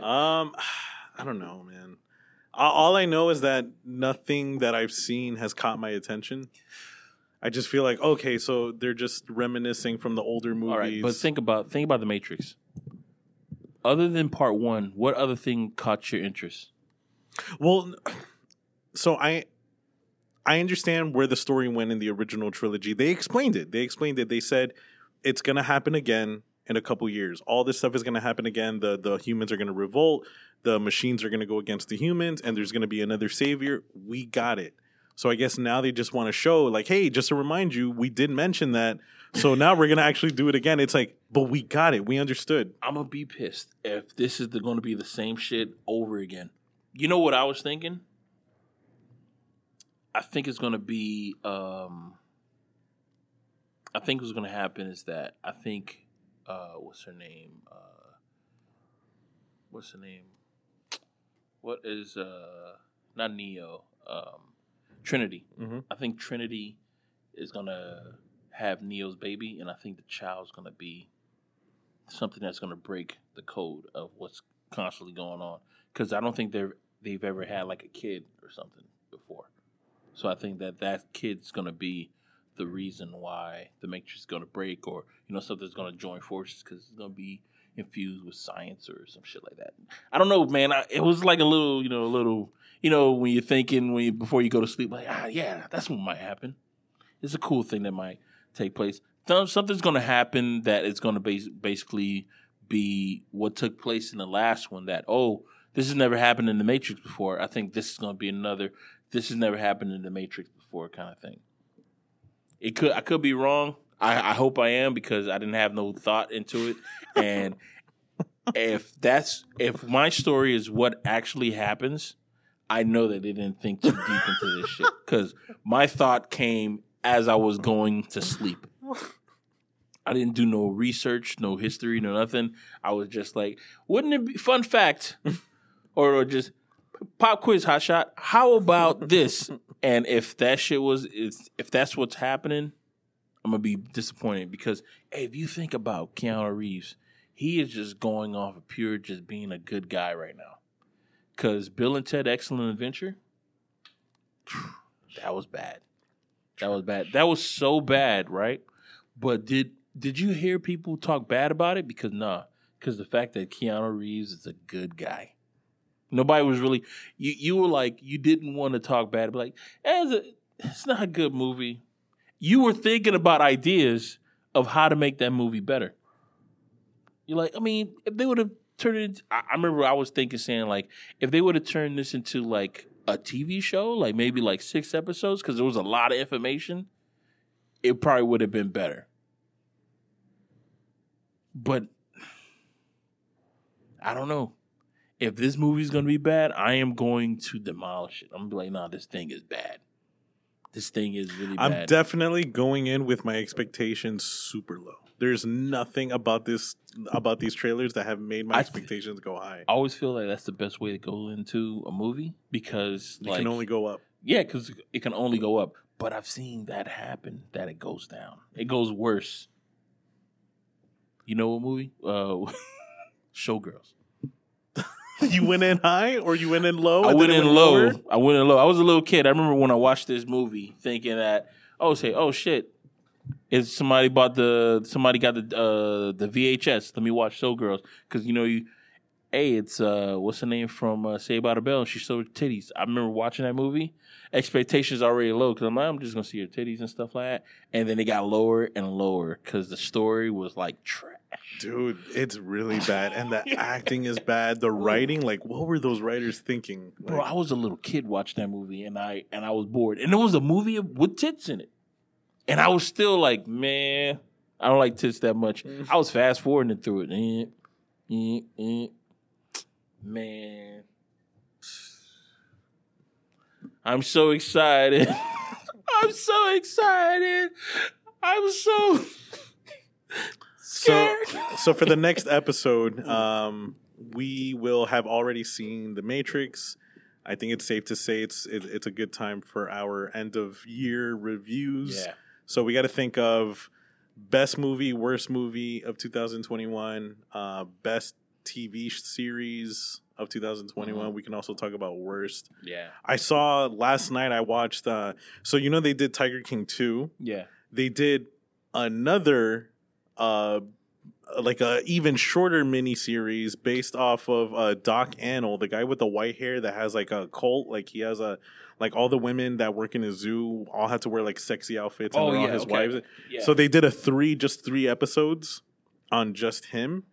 Um, I don't know, man. All I know is that nothing that I've seen has caught my attention. I just feel like okay, so they're just reminiscing from the older movies. All right, but think about think about the Matrix. Other than part one, what other thing caught your interest? Well, so I I understand where the story went in the original trilogy. They explained it. They explained it. They said it's going to happen again in a couple years. All this stuff is going to happen again. The the humans are going to revolt. The machines are going to go against the humans and there's going to be another savior. We got it. So I guess now they just want to show like, hey, just to remind you, we did mention that. So now we're going to actually do it again. It's like, but we got it. We understood. I'm gonna be pissed if this is going to be the same shit over again. You know what I was thinking? I think it's going to be. um I think what's going to happen is that I think, uh what's her name? Uh What's her name? What is uh not Neo? Um Trinity. Mhm. I think Trinity is gonna have Neo's baby, and I think the child's gonna be something that's gonna break the code of what's constantly going on. Because I don't think they've they've ever had like a kid or something before. So I think that that kid's gonna be the reason why the Matrix is gonna break, or you know something's gonna join forces because it's gonna be infused with science or some shit like that. I don't know, man. I, it was like a little, you know, a little, you know, when you're thinking when you, before you go to sleep, like, ah, yeah, that's what might happen. It's a cool thing that might take place. Some- Something's going to happen that is going to bas- basically be what took place in the last one. That oh, this has never happened in the Matrix before. I think this is going to be another. This has never happened in the Matrix before, kind of thing. It could. I could be wrong. I, I hope I am because I didn't have no thought into it. And if that's if my story is what actually happens, I know that they didn't think too deep into this shit because my thought came as I was going to sleep. I didn't do no research, no history, no nothing. I was just like, wouldn't it be fun fact? Or, just pop quiz hot shot. How about this? and if that shit was if, if that's what's happening, I'm gonna be disappointed because hey, if you think about Keanu Reeves, he is just going off of pure just being a good guy right now. Cause Bill and Ted Excellent Adventure, that was bad. That was bad. That was so bad, right? But did did you hear people talk bad about it? Because nah, because the fact that Keanu Reeves is a good guy. Nobody was really you. You were like you didn't want to talk bad, but like it's, a, it's not a good movie. You were thinking about ideas of how to make that movie better. You're like, I mean, if they would have turned it, into, I, I remember I was thinking, saying like, if they would have turned this into like a TV show, like maybe like six episodes, because there was a lot of information, it probably would have been better. But I don't know. If this movie's gonna be bad, I am going to demolish it. I'm be like, nah, this thing is bad. This thing is really I'm bad. definitely going in with my expectations super low. There's nothing about this about these trailers that have made my I- expectations go high. I always feel like that's the best way to go into a movie because It like can only go up. yeah, because it can only go up. But I've seen that happen that it goes down. It goes worse. You know what movie? Uh, Showgirls. you went in high or you went in low? I went in low. lower? I went in low. I was a little kid. I remember when I watched this movie, thinking that oh, say oh shit, is somebody bought the somebody got the uh, the VHS? Let me watch Showgirls because you know you. Hey, it's uh, what's the name from uh, Saved by the Bell? And she showed titties. I remember watching that movie. Expectations already low because I'm like, I'm just gonna see her titties and stuff like that. And then it got lower and lower because the story was like trash. Dude, it's really bad. And the acting is bad. The writing, like, what were those writers thinking? Bro, I was a little kid watching that movie, and I and I was bored. And it was a movie with tits in it, and I was still like, man, I don't like tits that much. I was fast forwarding through it. Eh, eh, eh. Man, I'm so excited. I'm so excited. I'm so, scared. so for the next episode, um, we will have already seen The Matrix. I think it's safe to say it's it, it's a good time for our end of year reviews. Yeah. So we got to think of best movie, worst movie of 2021, uh, best TV series of 2021. Mhm. We can also talk about worst. Yeah. I saw last night. I watched. Uh, so you know they did Tiger King two. Yeah. They did another, uh, like a even shorter mini series based off of uh, Doc Antle, the guy with the white hair that has like a cult. Like he has a like all the women that work in his zoo all had to wear like sexy outfits and Oh, they're all his okay. wives. Yeah. So they did a three, just three episodes on just him.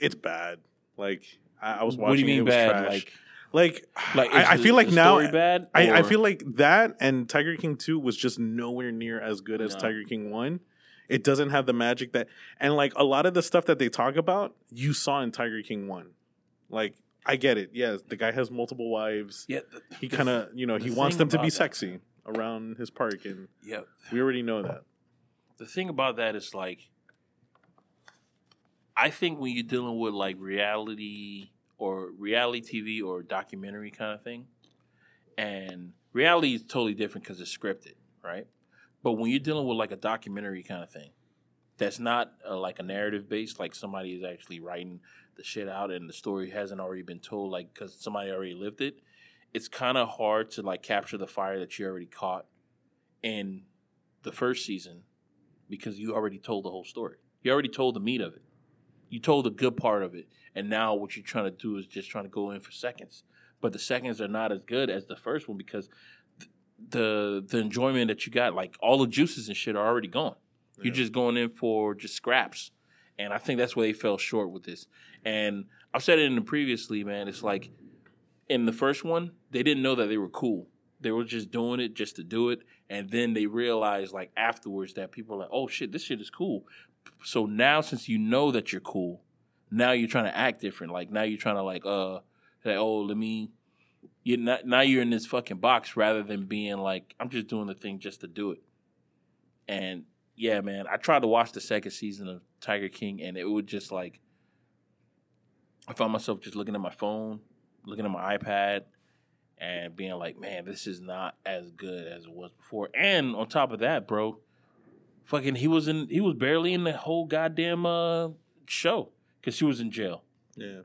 It's bad. Like I, I was watching. what do you it, mean bad? trash. Like, Like, like I, I the- feel like now bad. I, I feel like that and Tiger King two was just nowhere near as good as Tiger King one. It doesn't have the magic that and like a lot of the stuff that they talk about, you saw in Tiger King one. Like I get it. Yes, the guy has multiple wives. yeah. the- He kind of you know he the wants them to be that- sexy around his park, and Yeah. we already know that. the thing about that is like I think when you're dealing with like reality or reality TV or documentary kind of thing, and reality is totally different because it's scripted, right? But when you're dealing with like a documentary kind of thing, that's not uh, like a narrative based, like somebody is actually writing the shit out and the story hasn't already been told, like because somebody already lived it. It's kind of hard to like capture the fire that you already caught in the first season because you already told the whole story. You already told the meat of it. You told the good part of it. And now what you're trying to do is just trying to go in for seconds. But the seconds are not as good as the first one because the the enjoyment that you got, like all the juices and shit are already gone. You're just going in for just scraps. And I think that's where they fell short with this. And I've said it in the previously, man. It's like in the first one, they didn't know that they were cool. They were just doing it just to do it. And then they realized like afterwards that people are like, oh shit, this shit is cool. So now since you know that you're cool, now you're trying to act different. Like now you're trying to like uh say, oh, let me you not, now you're in this fucking box rather than being like, I'm just doing the thing just to do it. And yeah, man, I tried to watch the second season of Tiger King and it would just like I found myself just looking at my phone, looking at my iPad, and being like, man, this is not as good as it was before. And on top of that, bro, fucking he was in he was barely in the whole goddamn uh show because he was in jail. Yeah,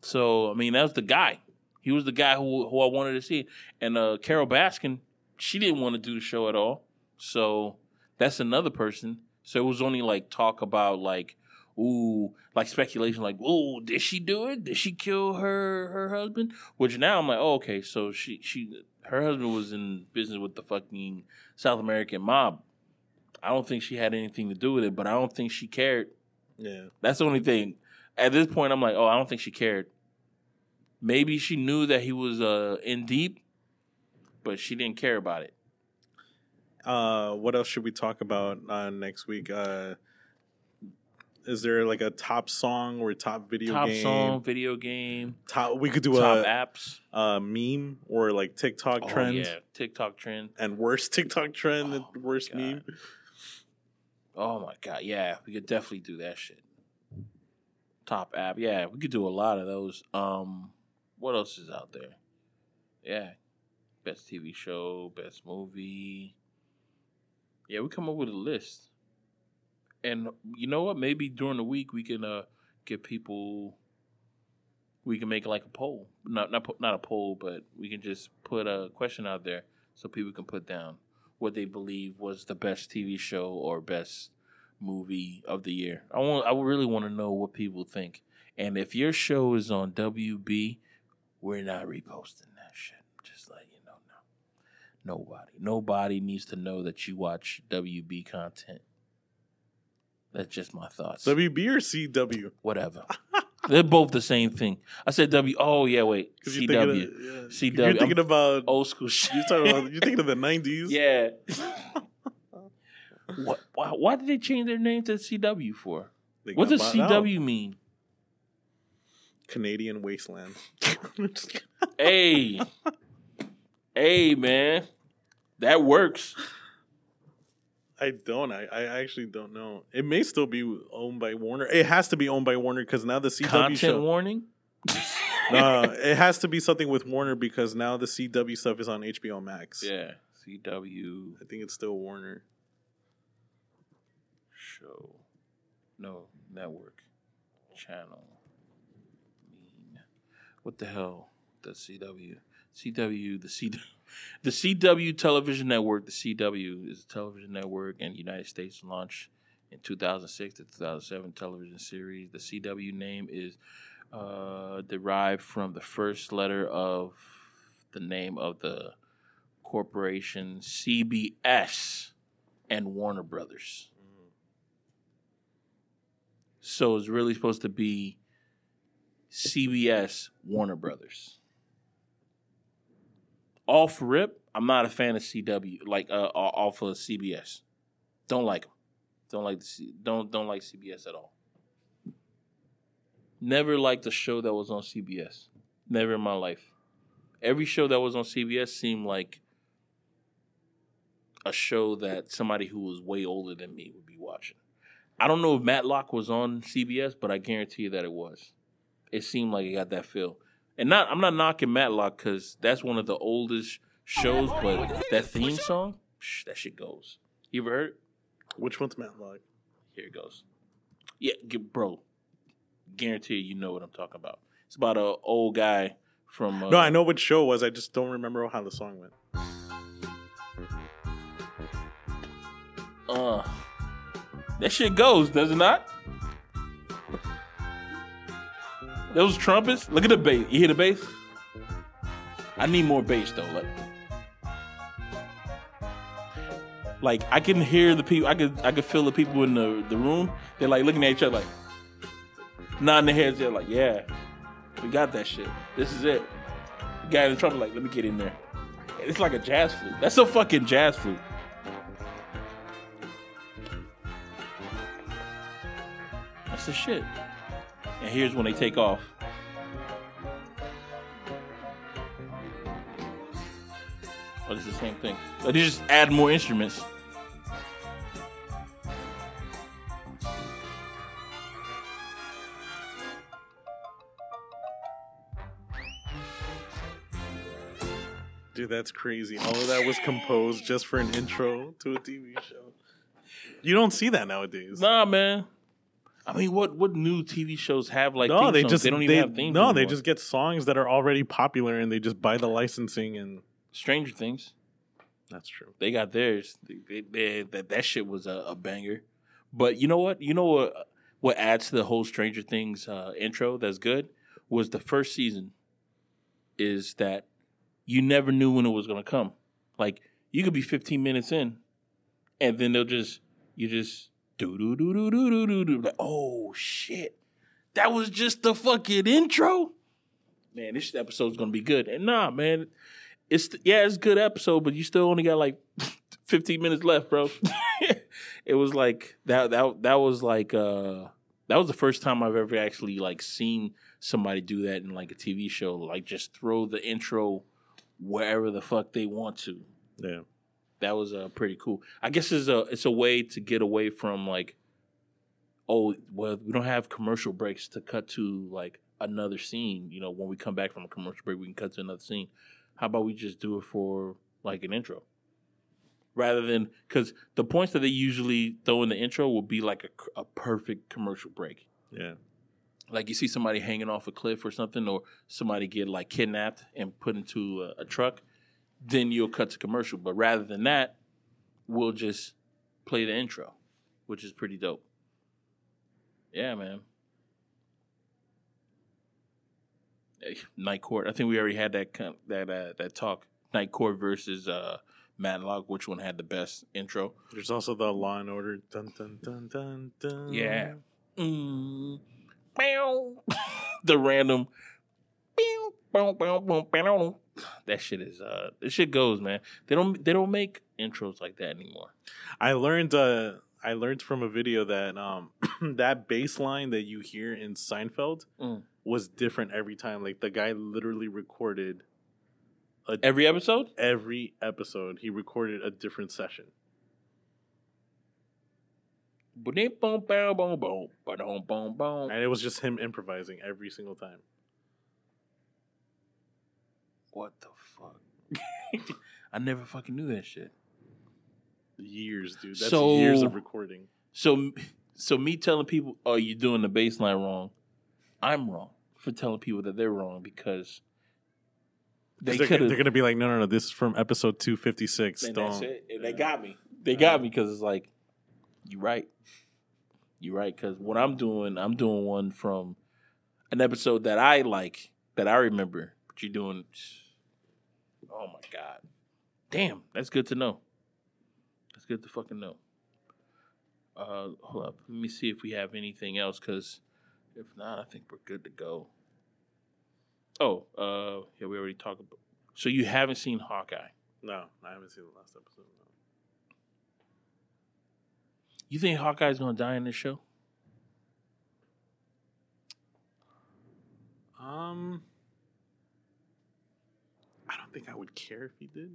So I mean, that was the guy. He was the guy who who I wanted to see. And uh Carole Baskin, she didn't want to do the show at all. So that's another person. So it was only like talk about like, ooh, like speculation, like, ooh, did she do it? Did she kill her her husband? Which now I'm like, oh, okay, so she she her husband was in business with the fucking South American mob. I don't think she had anything to do with it, but I don't think she cared. yeah. That's the only thing. At this point, I'm like, oh, I don't think she cared. Maybe she knew that he was uh, in deep, but she didn't care about it. Uh, what else should we talk about uh, next week? Uh, is there like a top song or top video Top game? song, video game, Top. We could do a top a, apps. a meme or like TikTok Oh, trend yeah, TikTok trend. and worst TikTok trend Oh, and worst God. meme. Oh my god, yeah, we could definitely do that shit. Top app, yeah, we could do a lot of those. Um, what else is out there? Yeah, best TV show, best movie. Yeah, we come up with a list, and you know what? Maybe during the week we can uh get people. We can make like a poll, not not not a poll, but we can just put a question out there so people can put down what they believe was the best TV show or best movie of the year. I want I really want to know what people think. And if your show is on WB, we're not reposting that shit. Just let you know now. Nobody. Nobody needs to know that you watch WB content. That's just my thoughts. WB or CW? Whatever. They're both the same thing. I said W. Oh yeah, wait. Because you're thinking, CW. of, yeah. CW. You're thinking I'm- about. Old school shit. You're talking about. You're thinking of the '90s. Yeah. what? Why, why did they change their name to CW for? What does bought out. CW mean? Canadian wasteland. Hey, hey, man, that works. I don't. I, I actually don't know. It may still be owned by Warner. It has to be owned by Warner because now the CW Content show. warning. no, it has to be something with Warner because now the CW stuff is on HBO Max. yeah, CW I think it's still Warner. show, no network channel. What the hell? The CW, CW, the CW, the CW television network. The CW is a television network in the United States launched in 2006 to 2007 television series. The CW name is uh, derived from the first letter of the name of the corporation CBS and Warner Brothers. So it's really supposed to be CBS Warner Brothers. Off rip, I'm not a fan of CW, like uh, off of CBS. Don't like them. Don't like the C- don't don't like CBS at all. Never liked a show that was on CBS. Never in my life. Every show that was on CBS seemed like a show that somebody who was way older than me would be watching. I don't know if Matlock was on CBS, but I guarantee you that it was. It seemed like it got that feel. And not I'm not knocking Matlock because that's one of the oldest shows, but that theme song, psh, that shit goes. You ever heard? it? Which one's Matlock? Here it goes. Yeah, bro. Guarantee you know what I'm talking about. It's about a old guy from. Uh, No, I know what show it was. I just don't remember how the song went. Uh, that shit goes, does it not? Those trumpets. Look at the bass. You hear the bass? I need more bass though. Like, like I can hear the people. I could I could feel the people in the the room. They're like looking at each other, like nodding their heads. They're like, "Yeah, we got that shit. This is it." The guy in the trumpet, like, "Let me get in there." It's like a jazz flute. That's a fucking jazz flute. That's the shit. And here's when they take off. Oh, it's the same thing. But they just add more instruments. Dude, that's crazy. All of that was composed just for an intro to a TV show. You don't see that nowadays. Nah, man. I mean, what what new TV shows have like no, theme they songs? just they don't even they- have themes. No, they just get songs that are already popular and they just buy the licensing and Stranger Things. that's true. They got theirs. They, they- that that shit was a, a banger. But you know what? You know what? What adds to the whole Stranger Things uh, intro that's good was the first season. Is that you never knew when it was gonna come. Like you could be 15 minutes in, and then they'll just you just do do do do do do do do. Oh shit, that was just the fucking intro. Man, this episode's gonna be good. And nah, man, it's yeah, it's a good episode, but you still only got like 15 minutes left, bro. it was like that that that was like uh that was the first time I've ever actually like seen somebody do that in like a TV show, like just throw the intro wherever the fuck they want to. Yeah. That was uh, pretty cool. I guess it's a it's a way to get away from like oh well we don't have commercial breaks to cut to like another scene. You know, when we come back from a commercial break, we can cut to another scene. How about we just do it for like an intro? Rather than because the points that they usually throw in the intro will be like a, a perfect commercial break Yeah. like you see somebody hanging off a cliff or something, or somebody get like kidnapped and put into a, a truck, then you'll cut to commercial. But rather than that, we'll just play the intro, which is pretty dope. Yeah, man. Hey, Night Court. I think we already had that that uh, that talk. Night Court versus uh, Matlock. Which one had the best intro? There's also the Law and Order. Dun dun dun dun dun. Yeah. Mm. The random. That shit is uh this shit goes, man. They don't they don't make intros like that anymore. I learned uh I learned from a video that um that bass line that you hear in Seinfeld Mm. was different every time. Like the guy literally recorded Every episode? every episode. He recorded a different session. And it was just him improvising every single time. What the fuck? I never fucking knew that shit. Years, dude. That's So- years of recording. So, so me telling people, "Oh, you're doing the bass line wrong," I'm wrong for telling people that they're wrong because they they're, they're gonna be like, no, no, no. This is from episode two fifty six. And Don't. that's it. And they got me. They got me because it's like, you're right. You're right. Because what I'm doing, I'm doing one from an episode that I like, that I remember. But you're doing, oh my God. Damn, that's good to know. That's good to fucking know. Uh, hold up. Let me see if we have anything else. Because if not, I think we're good to go. Oh, uh, yeah, we already talked about. So you haven't seen Hawkeye. No, I haven't seen the last episode. No. You think Hawkeye's gonna die in this show? Um, don't think I would care if he did.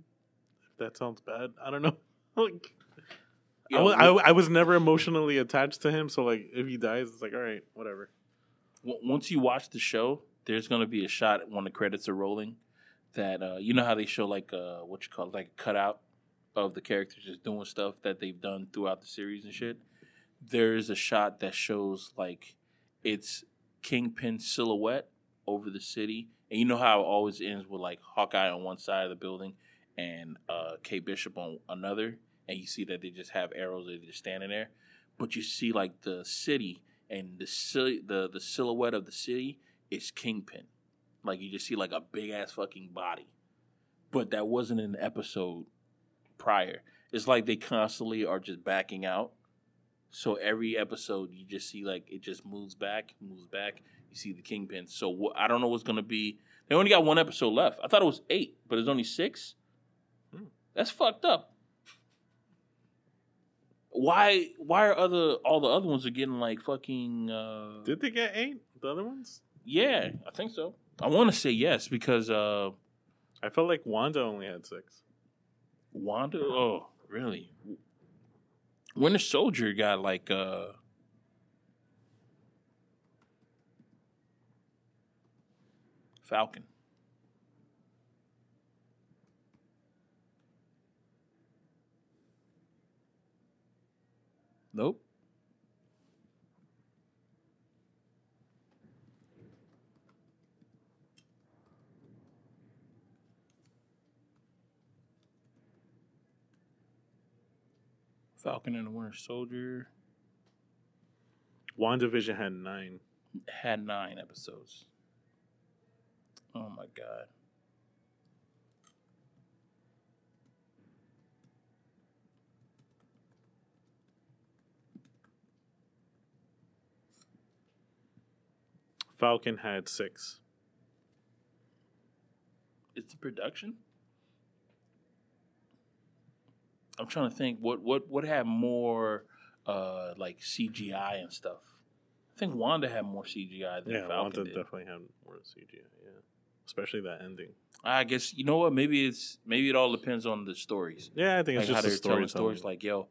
If that sounds bad, I don't know. like, I, Yo, wa- I, I was never emotionally attached to him, so like, if he dies, it's like, all right, whatever. w- once you watch the show, there's gonna be a shot when the credits are rolling that uh, you know how they show like uh, what you call it, like a cutout of the characters just doing stuff that they've done throughout the series and shit. There is a shot that shows like it's Kingpin silhouette over the city, and you know how it always ends with like Hawkeye on one side of the building and uh, Kate Bishop on another, and you see that they just have arrows they're just standing there, but you see like the city and the sil- the the silhouette of the city is Kingpin. Like you just see like a big ass fucking body. But that wasn't the episode prior. It's like they constantly are just backing out. So every episode you just see like it just moves back, moves back. You see the Kingpin. So wh- I don't know what's gonna be. They only got one episode left. I thought it was eight, but it's only six. Hmm. That's fucked up. Why? Why are other all the other ones are getting like fucking? Uh, Did they get eight? The other ones? yeah, I think so. I want to say yes because uh, I felt like Wanda only had six. Wanda. Oh, really? Winter Soldier got like uh, Falcon. Nope. Falcon and the Winter Soldier WandaVision had nine. had nine episodes. Oh my god. Falcon had six. It's the production. I'm trying to think what what what had more uh like CGI and stuff. I think Wanda had more CGI than Yeah, Falcon Wanda did. definitely had more CGI. Yeah, especially that ending. I guess you know what? Maybe it's maybe it all depends on the stories. Yeah, I think Like it's how just they're the telling story. stories. Like, yo,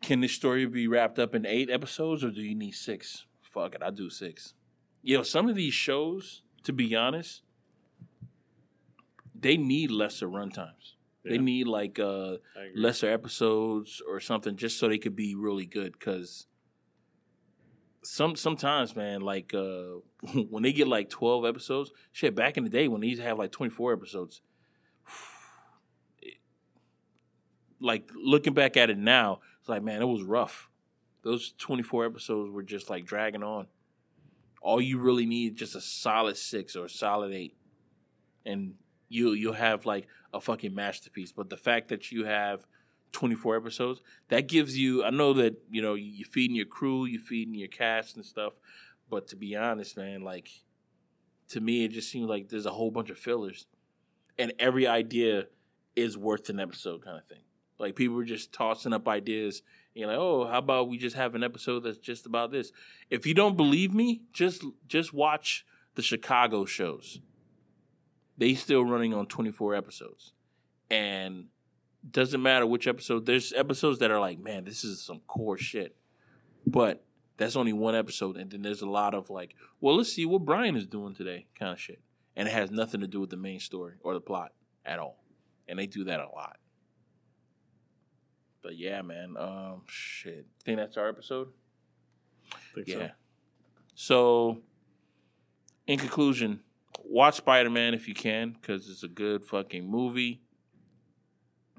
can this story be wrapped up in eight episodes, or do you need six? Fuck it, I do six. Yo, some of these shows, to be honest, they need lesser runtimes. They need like uh lesser episodes or something just so they could be really good because some sometimes man like uh when they get like 12 episodes shit back in the day when they used to have like 24 episodes it- like looking back at it now it's like man it was rough. Those 24 episodes were just like dragging on. All you really need is just a solid six or a solid eight. And you you'll have like a fucking masterpiece. But the fact that you have 24 episodes, that gives you. I know that you know you're feeding your crew, you're feeding your cast and stuff. But to be honest, man, like to me, it just seems like there's a whole bunch of fillers, and every idea is worth an episode, kind of thing. Like people are just tossing up ideas. You're like, oh, how about we just have an episode that's just about this? If you don't believe me, just just watch the Chicago shows they still running on 24 episodes and doesn't matter which episode there's episodes that are like man this is some core shit but that's only one episode and then there's a lot of like well let's see what brian is doing today kind of shit and it has nothing to do with the main story or the plot at all. And they do that a lot. But yeah, man. Um, shit. Think that's our episode. Think Yeah. so. So, in conclusion, watch Spider Man if you can, because it's a good fucking movie.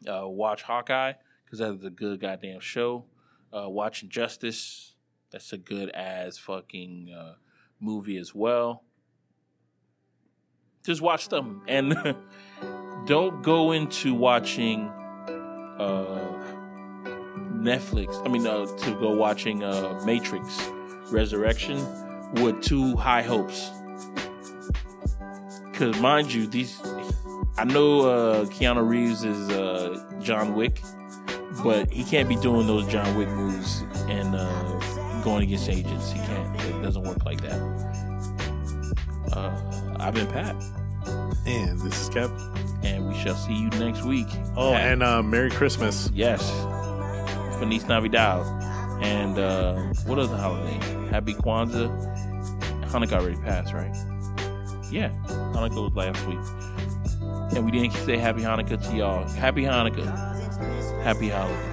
Uh, watch Hawkeye, because that's a good goddamn show. Uh, watch Injustice, that's a good ass fucking uh, movie as well. Just watch them and don't go into watching uh, Netflix. I mean, uh, to go watching uh, Matrix Resurrection with too high hopes. Because mind you, these I know uh, Keanu Reeves is uh, John Wick, but he can't be doing those John Wick moves and uh, going against agents. He can't. It doesn't work like that. Uh, I've been Pat, And this is Kev. and we shall see you next week. Oh, Pat. and uh, Merry Christmas. Yes. Feliz Navidad. And uh, what other holiday? Happy Kwanzaa. Hanukkah already passed, right? Yeah, Hanukkah was last week. And we didn't say Happy Hanukkah to y'all. Happy Hanukkah. Happy holiday.